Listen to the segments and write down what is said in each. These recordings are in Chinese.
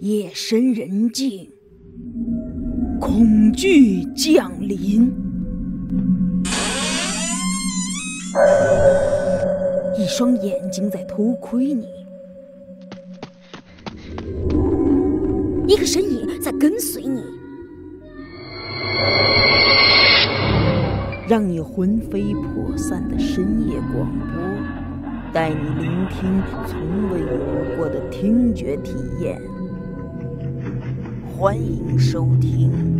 夜深人静，恐惧降临，一双眼睛在偷窥你，一个身影在跟随你，让你魂飞魄散的深夜广播，带你聆听从未有过的听觉体验。欢迎收听《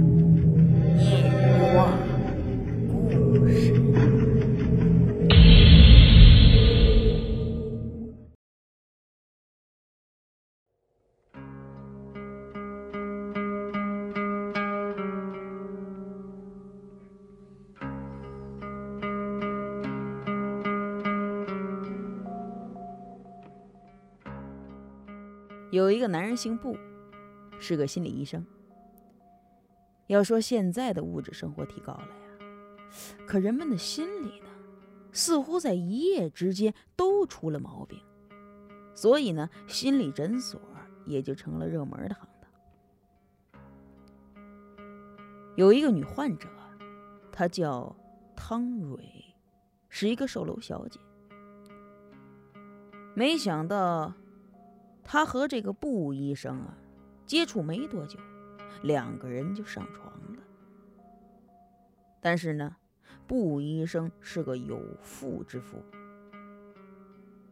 有一个男人姓布。是个心理医生。要说现在的物质生活提高了呀，可人们的心理呢，似乎在一夜之间都出了毛病。所以呢，心理诊所也就成了热门的行当。有一个女患者，她叫汤蕊，是一个售楼小姐。没想到，他和这个布医生啊。接触没多久，两个人就上床了。但是呢，布医生是个有妇之夫。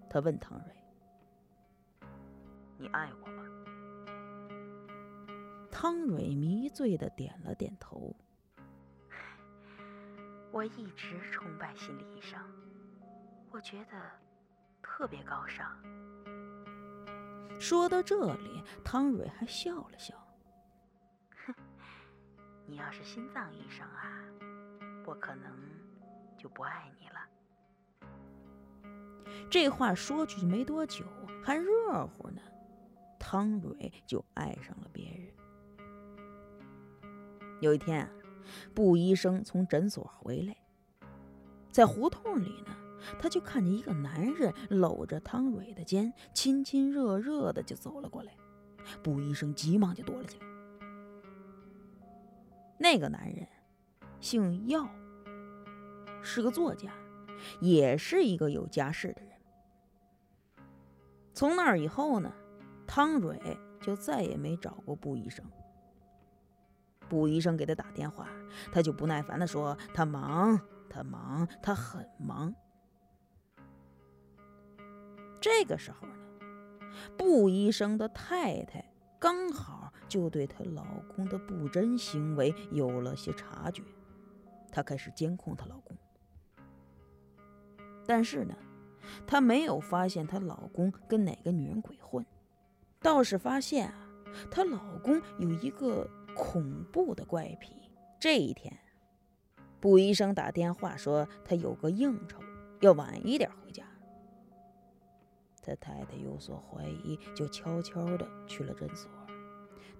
他问唐蕊：“你爱我吗？”汤蕊迷醉的点了点头。我一直崇拜心理医生，我觉得特别高尚。说到这里，汤蕊还笑了笑。哼，你要是心脏医生啊，我可能就不爱你了。这话说出去没多久，还热乎呢，汤蕊就爱上了别人。有一天啊，布医生从诊所回来，在胡同里呢。他就看见一个男人搂着汤蕊的肩，亲亲热热的就走了过来。布医生急忙就躲了起来。那个男人姓药，是个作家，也是一个有家室的人。从那儿以后呢，汤蕊就再也没找过布医生。布医生给他打电话，他就不耐烦的说：“他忙，他忙，他很忙。”这个时候呢，布医生的太太刚好就对她老公的不贞行为有了些察觉，她开始监控她老公。但是呢，她没有发现她老公跟哪个女人鬼混，倒是发现啊，她老公有一个恐怖的怪癖。这一天，布医生打电话说他有个应酬，要晚一点回。他太太有所怀疑，就悄悄地去了诊所。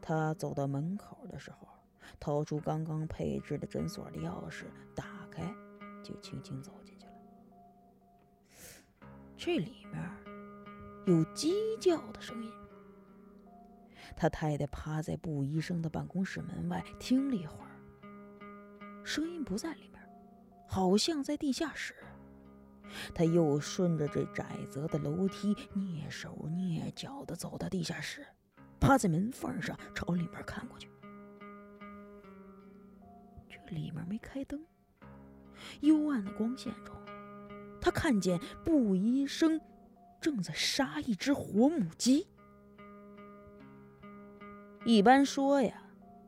他走到门口的时候，掏出刚刚配置的诊所的钥匙，打开，就轻轻走进去了。这里面有鸡叫的声音。他太太趴在布医生的办公室门外听了一会儿，声音不在里面，好像在地下室。他又顺着这窄窄的楼梯，蹑手蹑脚地走到地下室，趴在门缝上朝里面看过去。这里面没开灯，幽暗的光线中，他看见布医生正在杀一只活母鸡。一般说呀，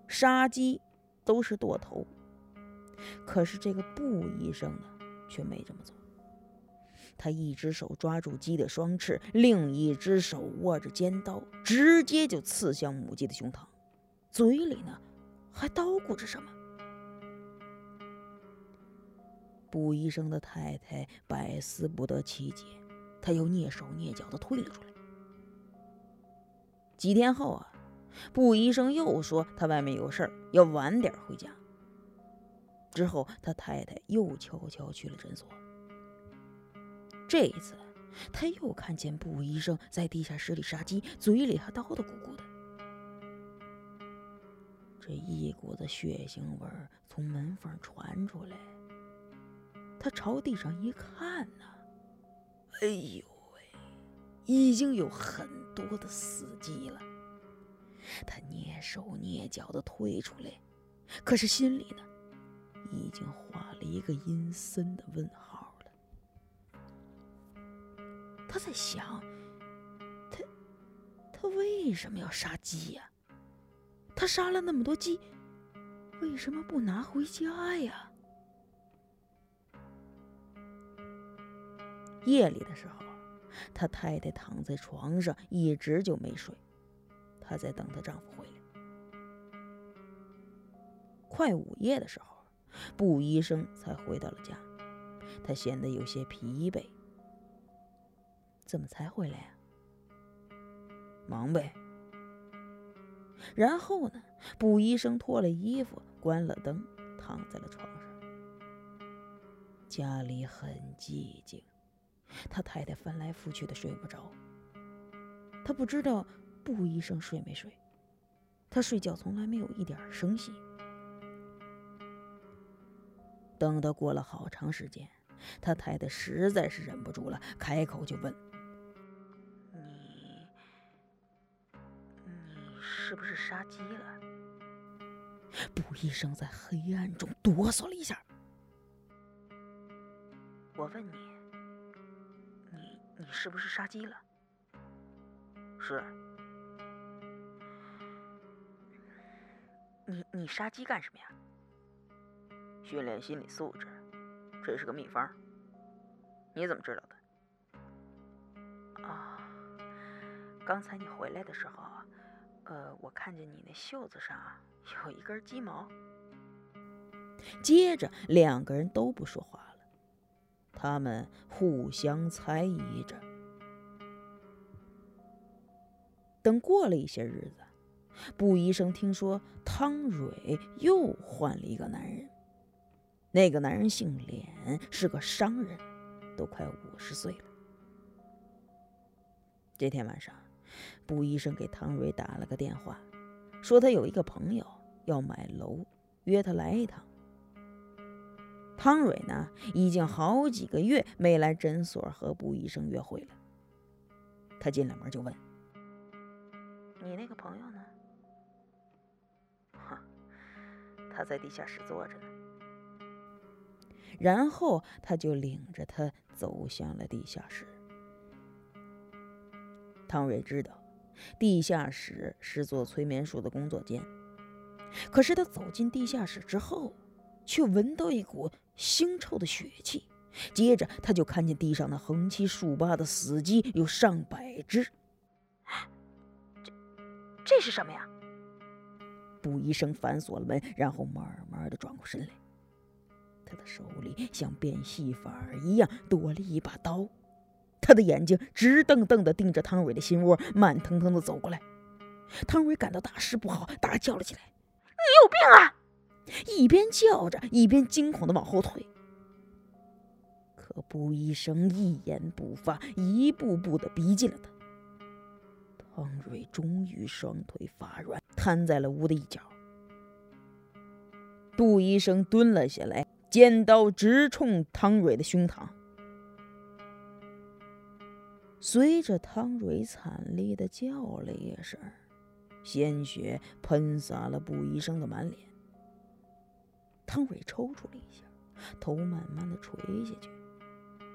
杀鸡都是剁头，可是这个布医生呢，却没这么做。他一只手抓住鸡的双翅，另一只手握着尖刀，直接就刺向母鸡的胸膛，嘴里呢还叨咕着什么。布医生的太太百思不得其解，他又蹑手蹑脚的退了出来。几天后啊，布医生又说他外面有事儿，要晚点回家。之后，他太太又悄悄去了诊所。这一次，他又看见布医生在地下室里杀鸡，嘴里还叨叨咕咕的。这一股子血腥味儿从门缝传出来，他朝地上一看呢，哎呦喂，已经有很多的死鸡了。他蹑手蹑脚的退出来，可是心里呢，已经画了一个阴森的问号。他在想，他他为什么要杀鸡呀？他杀了那么多鸡，为什么不拿回家呀？夜里的时候，他太太躺在床上，一直就没睡。她在等她丈夫回来。快午夜的时候，布医生才回到了家。他显得有些疲惫。怎么才回来呀？忙呗。然后呢，布医生脱了衣服，关了灯，躺在了床上。家里很寂静，他太太翻来覆去的睡不着。他不知道。布医生睡没睡？他睡觉从来没有一点声息。等到过了好长时间，他太太实在是忍不住了，开口就问：“是不是杀鸡了？”布医生在黑暗中哆嗦了一下。我问你，你你是不是杀鸡了？是。你你杀鸡干什么呀？训练心理素质，这是个秘方。你怎么知道的？啊，刚才你回来的时候，呃，我看见你那袖子上有一根鸡毛。接着两个人都不说话了，他们互相猜疑着。等过了一些日子。布医生听说汤蕊又换了一个男人，那个男人姓脸，是个商人，都快五十岁了。这天晚上，布医生给汤蕊打了个电话，说他有一个朋友要买楼，约他来一趟。汤蕊呢，已经好几个月没来诊所和布医生约会了。他进了门就问：“你那个朋友呢？” 他在地下室坐着呢，然后他就领着他走向了地下室。汤蕊知道，地下室是做催眠术的工作间，可是他走进地下室之后，却闻到一股腥臭的血气。接着，他就看见地上那横七竖八的死鸡有上百只。这，这是什么呀？布医生反锁了门，然后慢慢的转过身来。他的手里像变戏法一样多了一把刀，他的眼睛直瞪瞪的盯着汤蕊的心窝，慢腾腾的走过来。汤蕊感到大事不好，大叫了起来：“你有病啊！”一边叫着，一边惊恐的往后退。可布医生一言不发，一步步的逼近了他。汤蕊终于双腿发软，瘫在了屋的一角。杜医生蹲了下来，尖刀直冲汤蕊的胸膛。随着汤蕊惨厉的叫了一声，鲜血喷洒了布医生的满脸。汤蕊抽搐了一下，头慢慢的垂下去，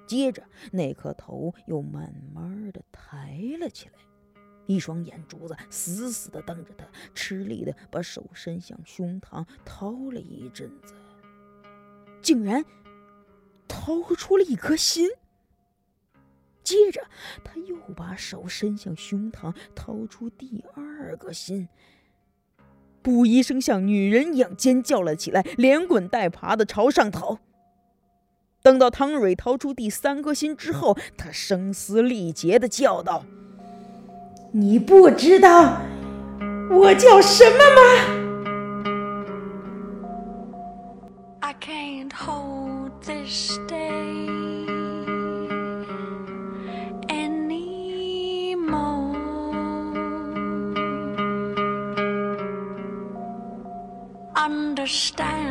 接着那颗头又慢慢的抬了起来。一双眼珠子死死的瞪着他，吃力的把手伸向胸膛，掏了一阵子，竟然掏出了一颗心。接着，他又把手伸向胸膛，掏出第二个心。布医生像女人一样尖叫了起来，连滚带爬的朝上逃。等到汤蕊掏出第三颗心之后，他声嘶力竭的叫道。你不知道我叫什么吗？I can't hold this day understand.